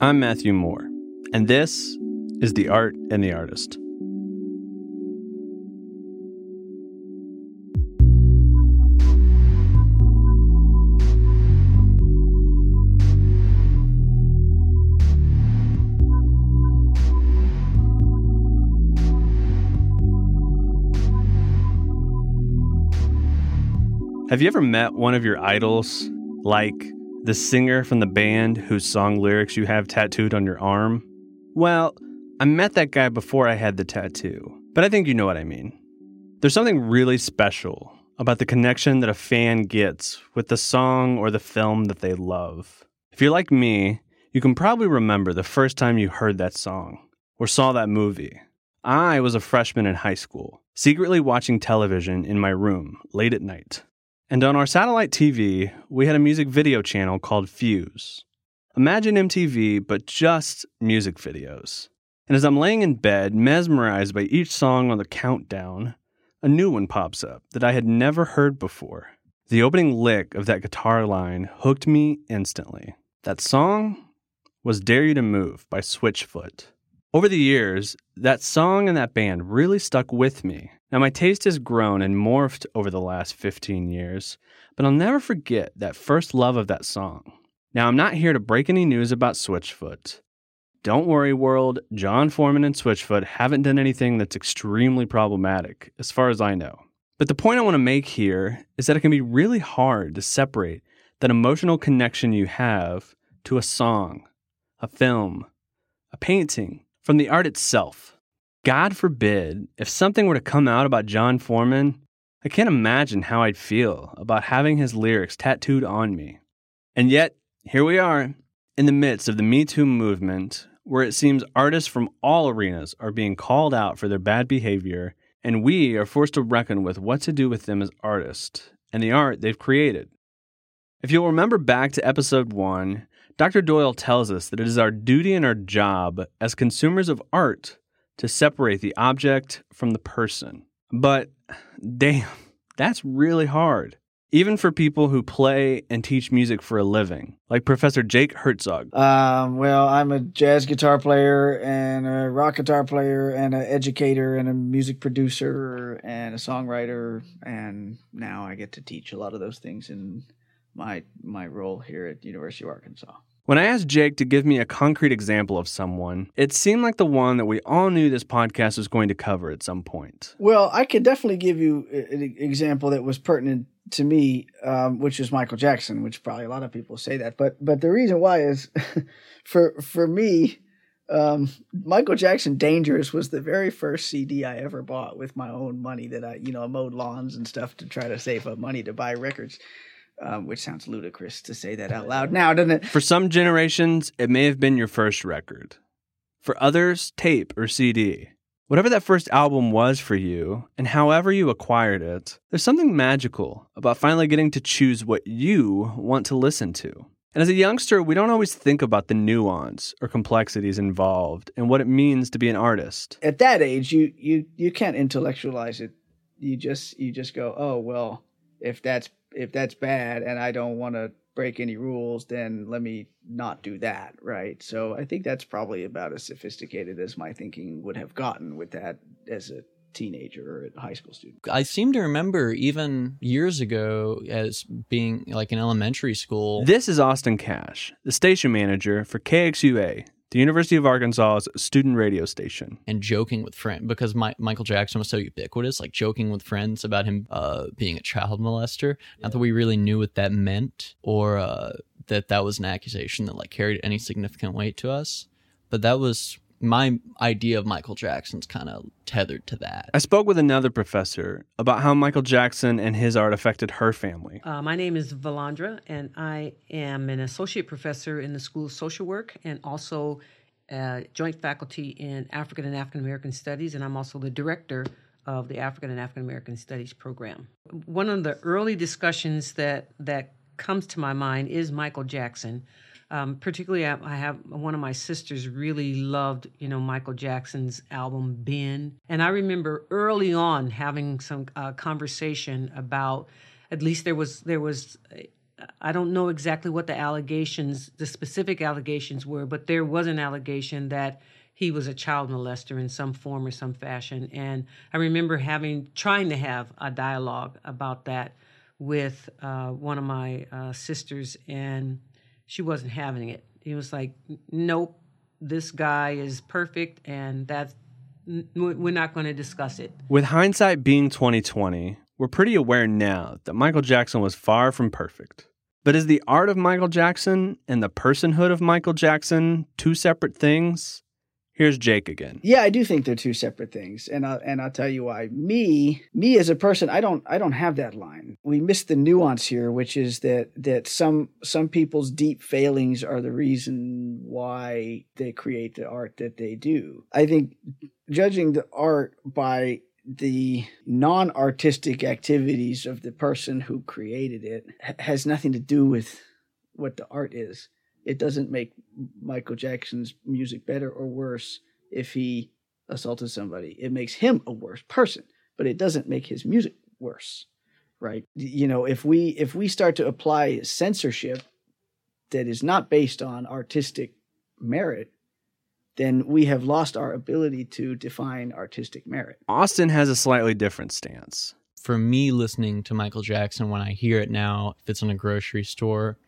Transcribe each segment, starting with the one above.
I'm Matthew Moore, and this is The Art and the Artist. Have you ever met one of your idols, like the singer from the band whose song lyrics you have tattooed on your arm? Well, I met that guy before I had the tattoo, but I think you know what I mean. There's something really special about the connection that a fan gets with the song or the film that they love. If you're like me, you can probably remember the first time you heard that song or saw that movie. I was a freshman in high school, secretly watching television in my room late at night. And on our satellite TV, we had a music video channel called Fuse. Imagine MTV, but just music videos. And as I'm laying in bed, mesmerized by each song on the countdown, a new one pops up that I had never heard before. The opening lick of that guitar line hooked me instantly. That song was Dare You to Move by Switchfoot. Over the years, that song and that band really stuck with me. Now, my taste has grown and morphed over the last 15 years, but I'll never forget that first love of that song. Now, I'm not here to break any news about Switchfoot. Don't worry, world, Jon Foreman and Switchfoot haven't done anything that's extremely problematic, as far as I know. But the point I want to make here is that it can be really hard to separate that emotional connection you have to a song, a film, a painting, from the art itself. God forbid, if something were to come out about Jon Foreman, I can't imagine how I'd feel about having his lyrics tattooed on me. And yet, here we are, in the midst of the Me Too movement, where it seems artists from all arenas are being called out for their bad behavior, and we are forced to reckon with what to do with them as artists and the art they've created. If you'll remember back to episode one, Dr. Doyle tells us that it is our duty and our job as consumers of art to separate the object from the person. But damn, that's really hard. Even for people who play and teach music for a living, like Professor Jake Herzog. Um, well, I'm a jazz guitar player and a rock guitar player and an educator and a music producer and a songwriter, and now I get to teach a lot of those things in my my role here at University of Arkansas. When I asked Jake to give me a concrete example of someone, it seemed like the one that we all knew this podcast was going to cover at some point. Well, I could definitely give you an example that was pertinent to me, um, which is Michael Jackson, which probably a lot of people say that, but but the reason why is for for me, um, Michael Jackson "Dangerous" was the very first CD I ever bought with my own money that I you know mowed lawns and stuff to try to save up money to buy records um, which sounds ludicrous to say that out loud now, doesn't it? For some generations, it may have been your first record. For others, tape or CD. Whatever that first album was for you, and however you acquired it, there's something magical about finally getting to choose what you want to listen to. And as a youngster, we don't always think about the nuance or complexities involved and what it means to be an artist. At that age, you you you can't intellectualize it. You just you just go, "Oh, well, if that's if that's bad and I don't want to break any rules, then let me not do that, right? So I think that's probably about as sophisticated as my thinking would have gotten with that as a teenager or a high school student. I seem to remember even years ago as being like in elementary school. This is Austin Cash, the station manager for KXUA, the University of Arkansas's student radio station. And joking with friends because my, Michael Jackson was so ubiquitous, like joking with friends about him uh, being a child molester. Yeah. Not that we really knew what that meant or uh, that that was an accusation that like carried any significant weight to us. But that was my idea of Michael Jackson's kind of tethered to that. I spoke with another professor about how Michael Jackson and his art affected her family. Uh, my name is Valandra, and I am an associate professor in the School of Social Work and also uh, joint faculty in African and African American Studies, and I'm also the director of the African and African American Studies program. One of the early discussions that that comes to my mind is Michael Jackson. Um, particularly, I, I, have one of my sisters really loved, you know, Michael Jackson's album Ben, and I remember early on having some uh, conversation about. At least there was there was I don't know exactly what the allegations, the specific allegations were, but there was an allegation that he was a child molester in some form or some fashion. And I remember having, trying to have a dialogue about that with uh, one of my uh, sisters, and she wasn't having it. He was like, nope, this guy is perfect, and that's, we're not going to discuss it. With hindsight being 2020, we're pretty aware now that Michael Jackson was far from perfect. But is the art of Michael Jackson and the personhood of Michael Jackson two separate things? Here's Jake again. Yeah, I do think they're two separate things, and I'll, and I'll tell you why. Me, me as a person, I don't I don't have that line. We miss the nuance here, which is that that some some people's deep failings are the reason why they create the art that they do. I think judging the art by the non artistic activities of the person who created it has nothing to do with what the art is. It doesn't make Michael Jackson's music better or worse if he assaulted somebody. It makes him a worse person, but it doesn't make his music worse. Right? You know, if we if we start to apply censorship that is not based on artistic merit, then we have lost our ability to define artistic merit. Austin has a slightly different stance. For me, listening to Michael Jackson, when I hear it now, if it's in a grocery store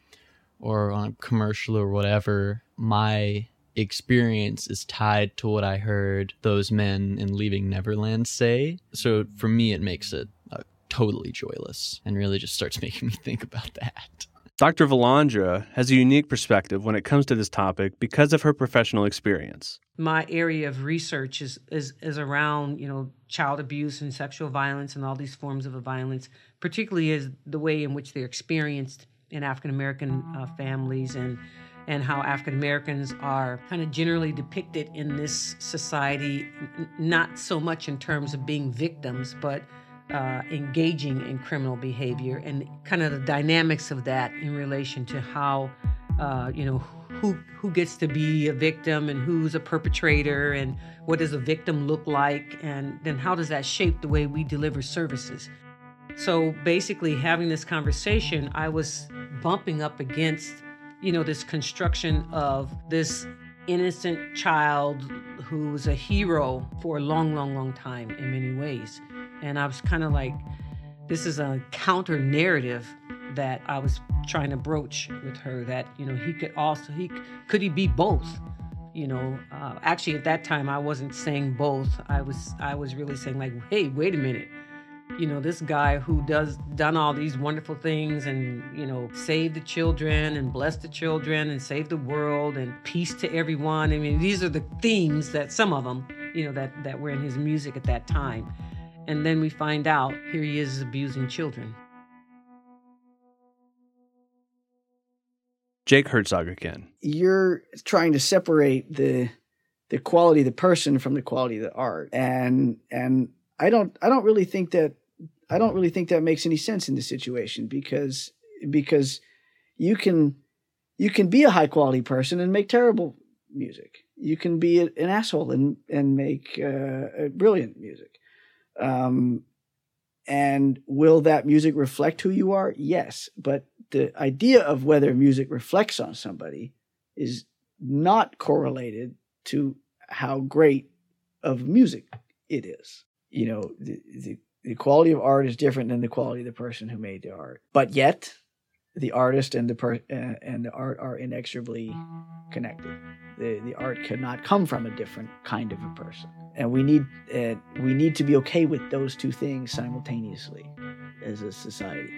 or on a commercial or whatever, my experience is tied to what I heard those men in Leaving Neverland say. So for me, it makes it uh, totally joyless and really just starts making me think about that. Dr. Valandra has a unique perspective when it comes to this topic because of her professional experience. My area of research is, is, is around, you know, child abuse and sexual violence and all these forms of violence, particularly as the way in which they're experienced in African American uh, families and and how African Americans are kind of generally depicted in this society, not so much in terms of being victims, but uh, engaging in criminal behavior and kind of the dynamics of that in relation to how uh, you know who who gets to be a victim and who's a perpetrator and what does a victim look like and then how does that shape the way we deliver services so basically having this conversation i was bumping up against you know this construction of this innocent child who was a hero for a long long long time in many ways and I was kind of like, this is a counter narrative that I was trying to broach with her that, you know, he could also, he could he be both? You know, uh, actually at that time I wasn't saying both. I was, I was really saying like, hey, wait a minute. You know, this guy who does done all these wonderful things and, you know, save the children and bless the children and save the world and peace to everyone. I mean, these are the themes that some of them, you know, that, that were in his music at that time. And then we find out here he is abusing children. Jake Herzog again. You're trying to separate the the quality of the person from the quality of the art. And and I don't I don't really think that I don't really think that makes any sense in this situation because because you can you can be a high quality person and make terrible music. You can be an asshole and and make uh, brilliant music. Um, and will that music reflect who you are? Yes. But the idea of whether music reflects on somebody is not correlated to how great of music it is. You know, the, the, the quality of art is different than the quality of the person who made the art. But yet, the artist and the per, uh, and the art are inexorably connected. The the art cannot come from a different kind of a person, and we need uh, we need to be okay with those two things simultaneously as a society.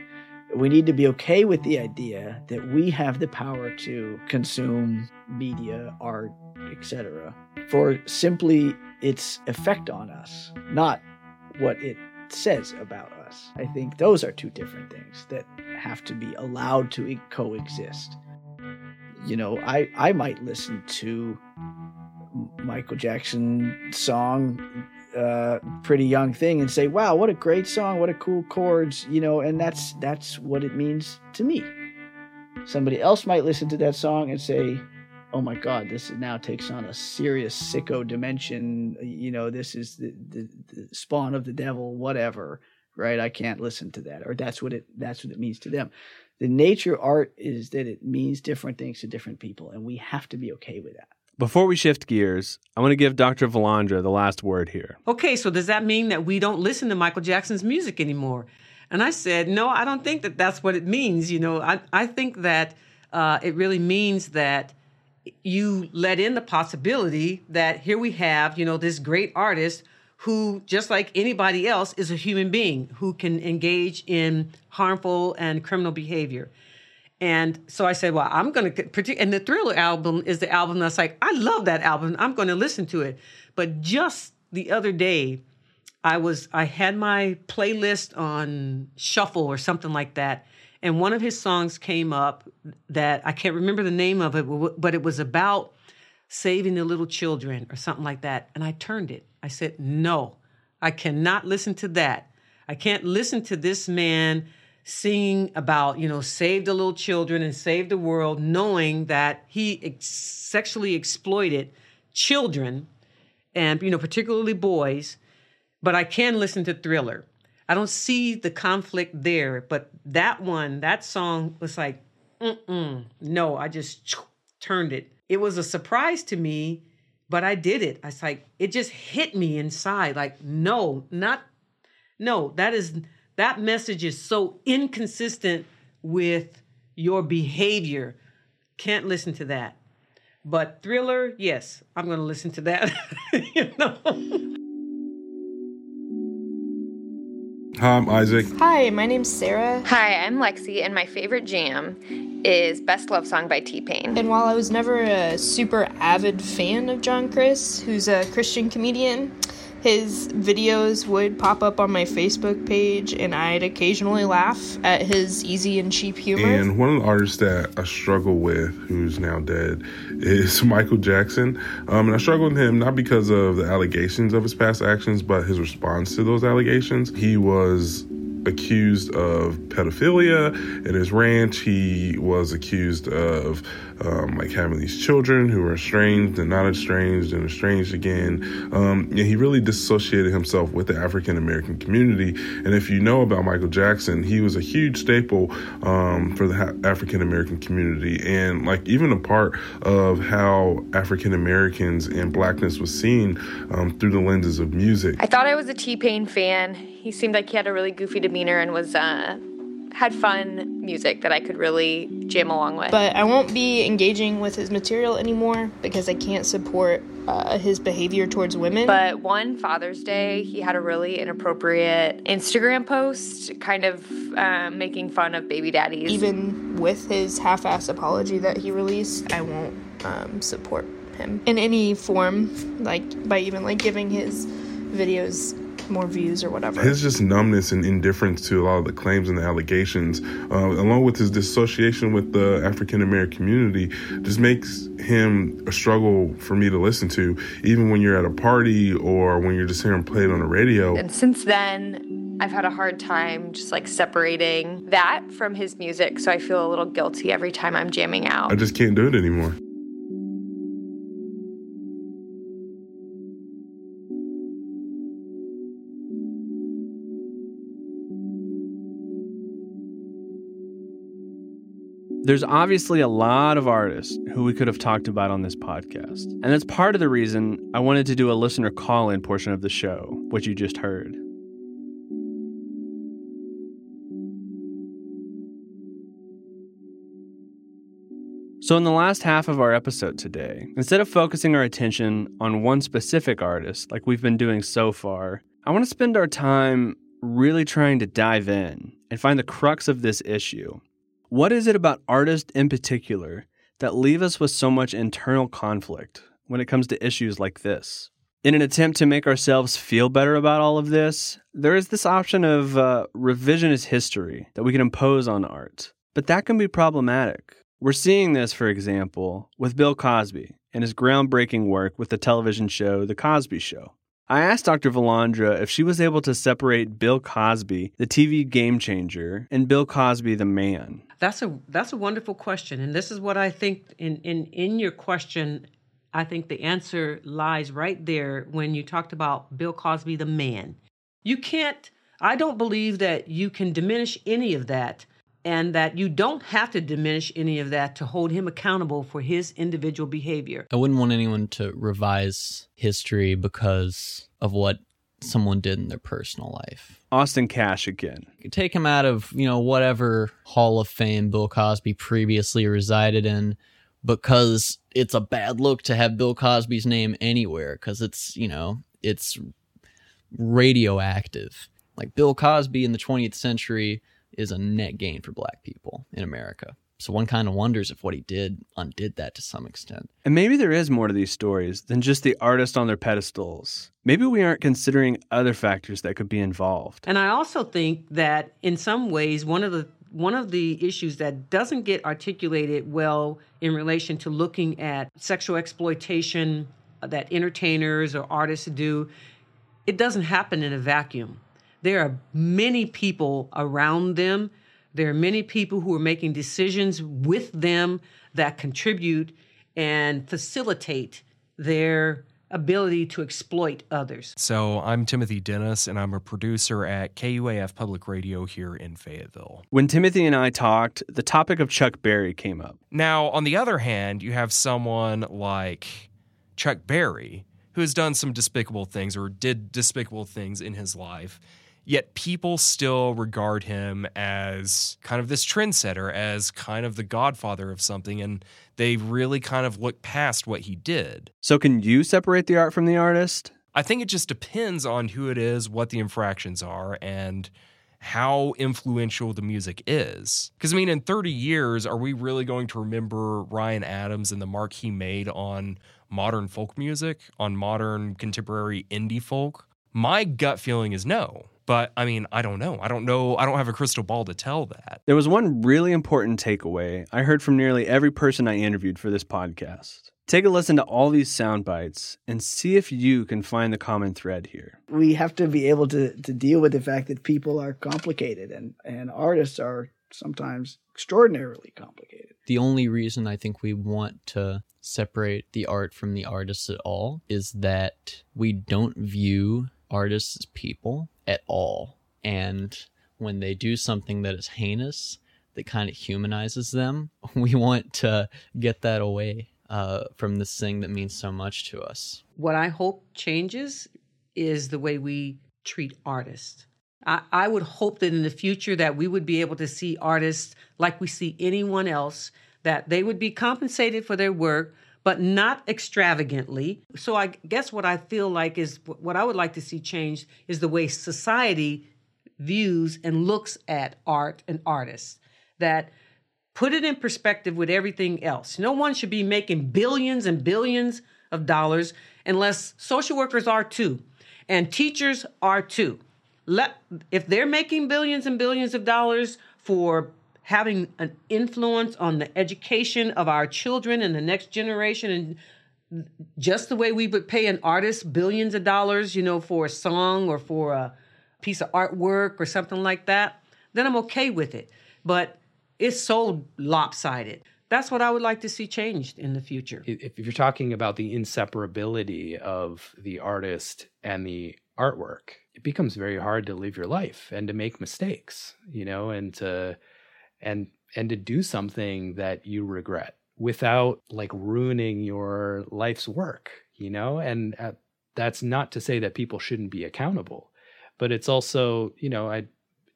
We need to be okay with the idea that we have the power to consume media, art, etc., for simply its effect on us, not what it says about us. I think those are two different things that have to be allowed to coexist. You know, I I might listen to Michael Jackson song uh, pretty young thing and say, "Wow, what a great song! What a cool chords!" You know, and that's that's what it means to me. Somebody else might listen to that song and say, "Oh my God, this now takes on a serious sicko dimension." You know, this is the, the, the spawn of the devil, whatever right? I can't listen to that, or that's what it that's what it means to them. the nature of art is that it means different things to different people, and we have to be okay with that. Before we shift gears, I want to give Dr. Valandra the last word here. Okay, so does that mean that we don't listen to Michael Jackson's music anymore? And I said, no, I don't think that that's what it means. You know, I, I think that uh, it really means that you let in the possibility that here we have, you know, this great artist who, just like anybody else, is a human being who can engage in harmful and criminal behavior. And so I said, well, I'm going to, and the Thriller album is the album that's like, I love that album. I'm going to listen to it. But just the other day, I was, I had my playlist on shuffle or something like that. And one of his songs came up that I can't remember the name of it, but it was about saving the little children or something like that. And I turned it. I said, no, I cannot listen to that. I can't listen to this man singing about, you know, save the little children and save the world, knowing that he ex- sexually exploited children and, you know, particularly boys. But I can listen to Thriller. I don't see the conflict there, but that one, that song was like, mm no, I just turned it. It was a surprise to me, but I did it. I was like, it just hit me inside. Like, no, not, no, that is that message is so inconsistent with your behavior. Can't listen to that. But thriller, yes, I'm going to listen to that. you know. Hi, I'm Isaac. Hi, my name's Sarah. Hi, I'm Lexi, and my favorite jam is Best Love Song by T Pain. And while I was never a super avid fan of John Crist, who's a Christian comedian, his videos would pop up on my Facebook page, and I'd occasionally laugh at his easy and cheap humor. And one of the artists that I struggle with, who's now dead, is Michael Jackson. Um, and I struggle with him not because of the allegations of his past actions, but his response to those allegations. He was accused of pedophilia in his ranch. He was accused of um, like having these children who were estranged and not estranged and estranged again. Um, and he really dissociated himself with the African American community. And if you know about Michael Jackson, he was a huge staple um, for the ha- African American community and like even a part of how African Americans and blackness was seen um, through the lenses of music. I thought I was a T Pain fan. He seemed like he had a really goofy demeanor and was uh, had fun music that I could really jam along with. But I won't be engaging with his material anymore because I can't support uh, his behavior towards women. But one Father's Day, he had a really inappropriate Instagram post, kind of um, making fun of baby daddies. Even with his half ass apology that he released, I won't um, support him in any form, like by even like giving his videos more views or whatever. His just numbness and indifference to a lot of the claims and the allegations, uh, along with his dissociation with the African American community, just makes him a struggle for me to listen to, even when you're at a party or when you're just hearing played on the radio. And since then, I've had a hard time just like separating that from his music, so I feel a little guilty every time I'm jamming out. I just can't do it anymore. There's obviously a lot of artists who we could have talked about on this podcast. And that's part of the reason I wanted to do a listener call in portion of the show, which you just heard. So, in the last half of our episode today, instead of focusing our attention on one specific artist like we've been doing so far, I want to spend our time really trying to dive in and find the crux of this issue what is it about artists in particular that leave us with so much internal conflict when it comes to issues like this? In an attempt to make ourselves feel better about all of this, there is this option of uh, revisionist history that we can impose on art. But that can be problematic. We're seeing this, for example, with Bill Cosby and his groundbreaking work with the television show The Cosby Show. I asked Dr. Valandra if she was able to separate Bill Cosby, the TV game changer, and Bill Cosby, the man. That's a that's a wonderful question, and this is what I think in in in your question. I think the answer lies right there when you talked about Bill Cosby, the man. You can't. I don't believe that you can diminish any of that. and that you don't have to diminish any of that to hold him accountable for his individual behavior. I wouldn't want anyone to revise history because of what someone did in their personal life. Austin Cash again. Take him out of, you know, whatever Hall of Fame Bill Cosby previously resided in because it's a bad look to have Bill Cosby's name anywhere because it's, you know, it's radioactive. Like Bill Cosby in the 20th century is a net gain for black people in America. So one kind of wonders if what he did undid that to some extent. And maybe there is more to these stories than just the artist on their pedestals. Maybe we aren't considering other factors that could be involved. And I also think that in some ways one of the one of the issues that doesn't get articulated well in relation to looking at sexual exploitation that entertainers or artists do, it doesn't happen in a vacuum. There are many people around them. There are many people who are making decisions with them that contribute and facilitate their ability to exploit others. So, I'm Timothy Dennis, and I'm a producer at KUAF Public Radio here in Fayetteville. When Timothy and I talked, the topic of Chuck Berry came up. Now, on the other hand, you have someone like Chuck Berry, who has done some despicable things or did despicable things in his life. Yet people still regard him as kind of this trendsetter, as kind of the godfather of something, and they really kind of look past what he did. So, can you separate the art from the artist? I think it just depends on who it is, what the infractions are, and how influential the music is. Because, I mean, in 30 years, are we really going to remember Ryan Adams and the mark he made on modern folk music, on modern contemporary indie folk? My gut feeling is no. But I mean, I don't know. I don't know. I don't have a crystal ball to tell that. There was one really important takeaway I heard from nearly every person I interviewed for this podcast. Take a listen to all these sound bites and see if you can find the common thread here. We have to be able to, to deal with the fact that people are complicated and, and artists are sometimes extraordinarily complicated. The only reason I think we want to separate the art from the artist at all is that we don't view artists as people at all. And when they do something that is heinous, that kind of humanizes them, we want to get that away uh, from this thing that means so much to us. What I hope changes is the way we treat artists. I, I would hope that in the future that we would be able to see artists like we see anyone else, that they would be compensated for their work, but not extravagantly. So I guess what I feel like is what I would like to see changed is the way society views and looks at art and artists. That put it in perspective with everything else. No one should be making billions and billions of dollars unless social workers are too and teachers are too. Let if they're making billions and billions of dollars for having an influence on the education of our children and the next generation and just the way we would pay an artist billions of dollars, you know, for a song or for a piece of artwork or something like that, then I'm okay with it. But it's so lopsided. That's what I would like to see changed in the future. If you're talking about the inseparability of the artist and the artwork, it becomes very hard to live your life and to make mistakes, you know, and to and and to do something that you regret without like ruining your life's work, you know? And uh, that's not to say that people shouldn't be accountable, but it's also, you know, I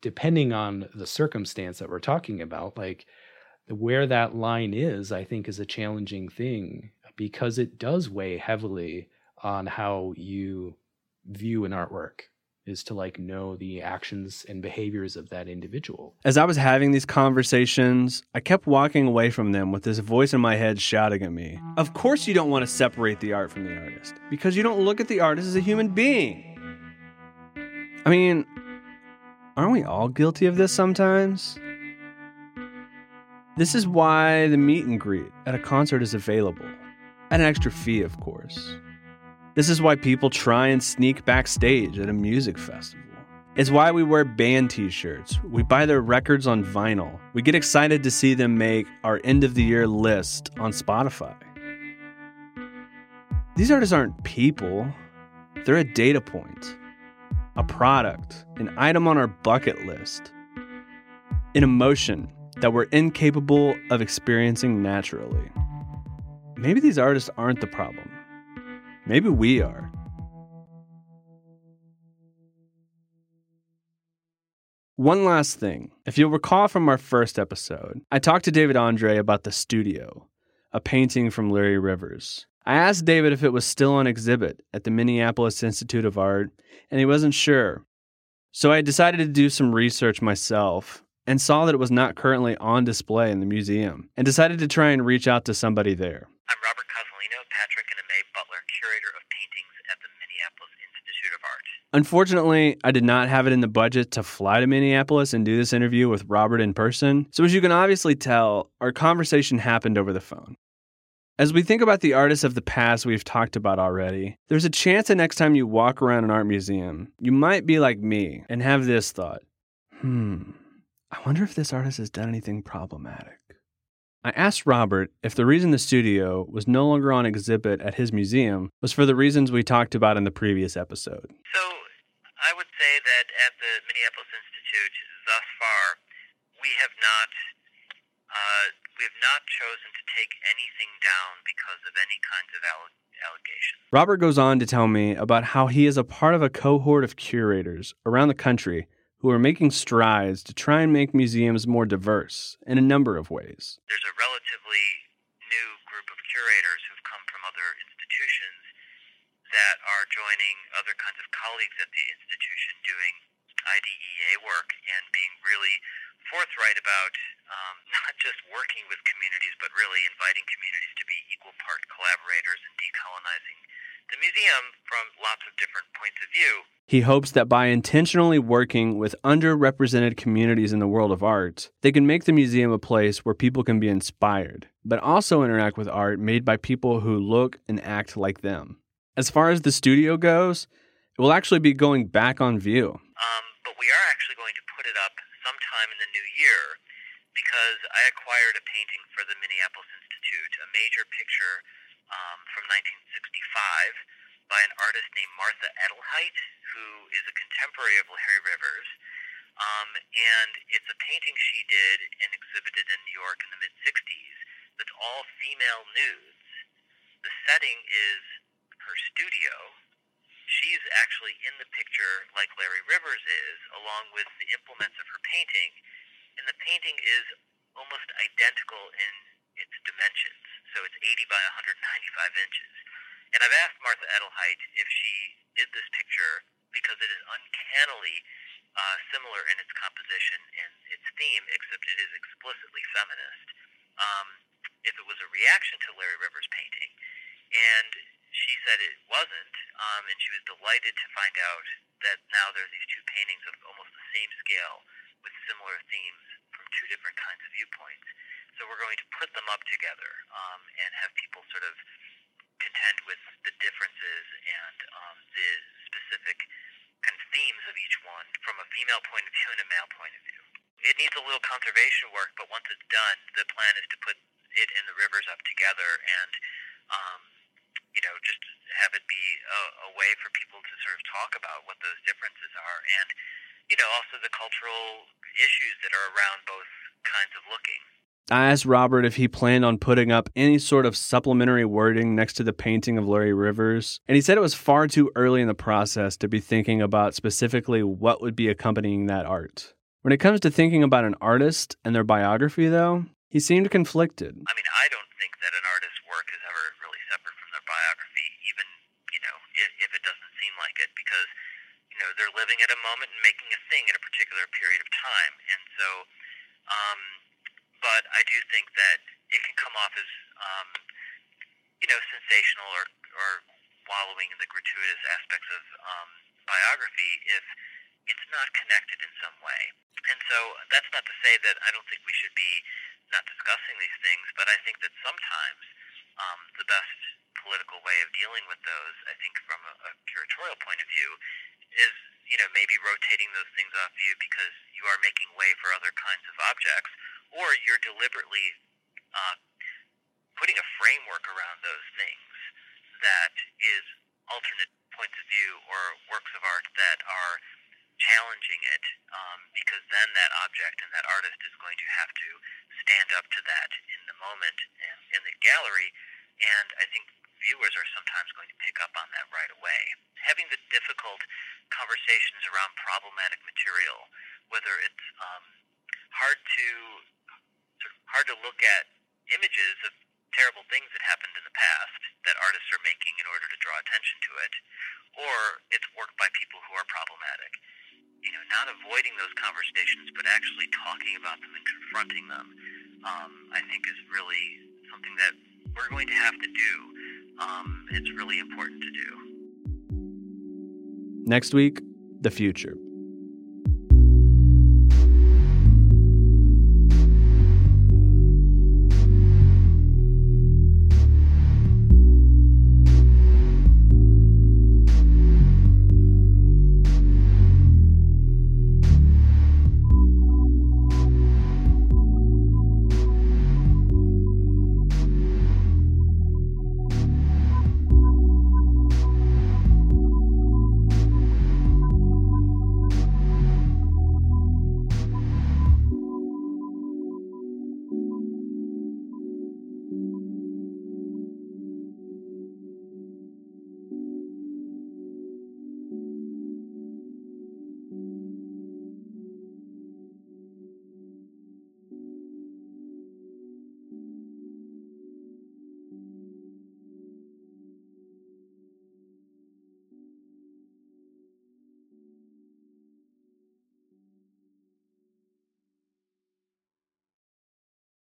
depending on the circumstance that we're talking about, like where that line is, I think is a challenging thing because it does weigh heavily on how you view an artwork is to like know the actions and behaviors of that individual. As I was having these conversations, I kept walking away from them with this voice in my head shouting at me. Of course, you don't want to separate the art from the artist because you don't look at the artist as a human being. I mean, aren't we all guilty of this sometimes? This is why the meet and greet at a concert is available. At an extra fee, of course. This is why people try and sneak backstage at a music festival. It's why we wear band t shirts. We buy their records on vinyl. We get excited to see them make our end of the year list on Spotify. These artists aren't people, they're a data point, a product, an item on our bucket list, an emotion that we're incapable of experiencing naturally. Maybe these artists aren't the problem. Maybe we are. One last thing. If you'll recall from our first episode, I talked to David Andree about The Studio, a painting from Larry Rivers. I asked David if it was still on exhibit at the Minneapolis Institute of Art, and he wasn't sure. So I decided to do some research myself and saw that it was not currently on display in the museum, and decided to try and reach out to somebody there. I'm Robert Cozzolino, Patrick and Aimee Butler, curator of paintings at the Minneapolis Institute of Art. Unfortunately, I did not have it in the budget to fly to Minneapolis and do this interview with Robert in person. So, as you can obviously tell, our conversation happened over the phone. As we think about the artists of the past we've talked about already, there's a chance that next time you walk around an art museum, you might be like me and have this thought hmm, I wonder if this artist has done anything problematic. I asked Robert if the reason the studio was no longer on exhibit at his museum was for the reasons we talked about in the previous episode. So, I would say that at the Minneapolis Institute, thus far, we have not uh, we have not chosen to take anything down because of any kinds of alle- allegations. Robert goes on to tell me about how he is a part of a cohort of curators around the country who are making strides to try and make museums more diverse in a number of ways. There's a relatively new group of curators who've come from other institutions that are joining other kinds of colleagues at the institution doing IDEA work and being really forthright about um, not just working with communities, but really inviting communities to be equal part collaborators in decolonizing the museum from lots of different points of view. He hopes that by intentionally working with underrepresented communities in the world of art, they can make the museum a place where people can be inspired, but also interact with art made by people who look and act like them. As far as the studio goes, it will actually be going back on view. Um, but we are actually going to put it up sometime in the new year because I acquired a painting for the Minneapolis Institute, a major picture um, from 1965 by an artist named Martha Edelheit, who is a contemporary of Larry Rivers. Um, and it's a painting she did and exhibited in New York in the mid 60s that's all female nudes. The setting is actually in the picture like Larry Rivers is, along with the implements of her painting. And the painting is almost identical in its dimensions. So it's 80 by 195 inches. And I've asked Martha Edelheit if she did this picture because it is uncannily uh, similar in its composition and its theme, except it is explicitly feminist. Um, if it was a reaction to Larry Rivers' painting, and she said it wasn't, um, and she was delighted to find out that now there's these two paintings of almost the same scale with similar themes from two different kinds of viewpoints. So we're going to put them up together um, and have people sort of contend with the differences and um, the specific kind of themes of each one from a female point of view and a male point of view. It needs a little conservation work, but once it's done, the plan is to put it and the Rivers up together and, um, you know, just have it be a, a way for people to sort of talk about what those differences are and, you know, also the cultural issues that are around both kinds of looking. I asked Robert if he planned on putting up any sort of supplementary wording next to the painting of Larry Rivers, and he said it was far too early in the process to be thinking about specifically what would be accompanying that art. When it comes to thinking about an artist and their biography, though, he seemed conflicted. I mean, I don't think that an artist's work is ever really separate from their biography, even, you know, if, if it doesn't seem like it, because, you know, they're living at a moment and making a thing at a particular period of time. And so, um, but I do think that it can come off as, um, you know, sensational or, or wallowing in the gratuitous aspects of um, biography if it's not connected in some way. And so that's not to say that I don't think we should be not discussing these things, but I think that sometimes um, the best political way of dealing with those, I think from a, a curatorial point of view, is you know maybe rotating those things off view because you are making way for other kinds of objects, or you're deliberately uh, putting a framework around those things that is alternate points of view or works of art that are challenging it um, because then that object and that artist is going to have to stand up to that in the moment and in the gallery. And I think viewers are sometimes going to pick up on that right away. Having the difficult conversations around problematic material, whether it's um, hard to sort of hard to look at images of terrible things that happened in the past that artists are making in order to draw attention to it, or it's work by people who are problematic. You know, not avoiding those conversations, but actually talking about them and confronting them, um, I think is really something that we're going to have to do. Um, it's really important to do. Next week, the future.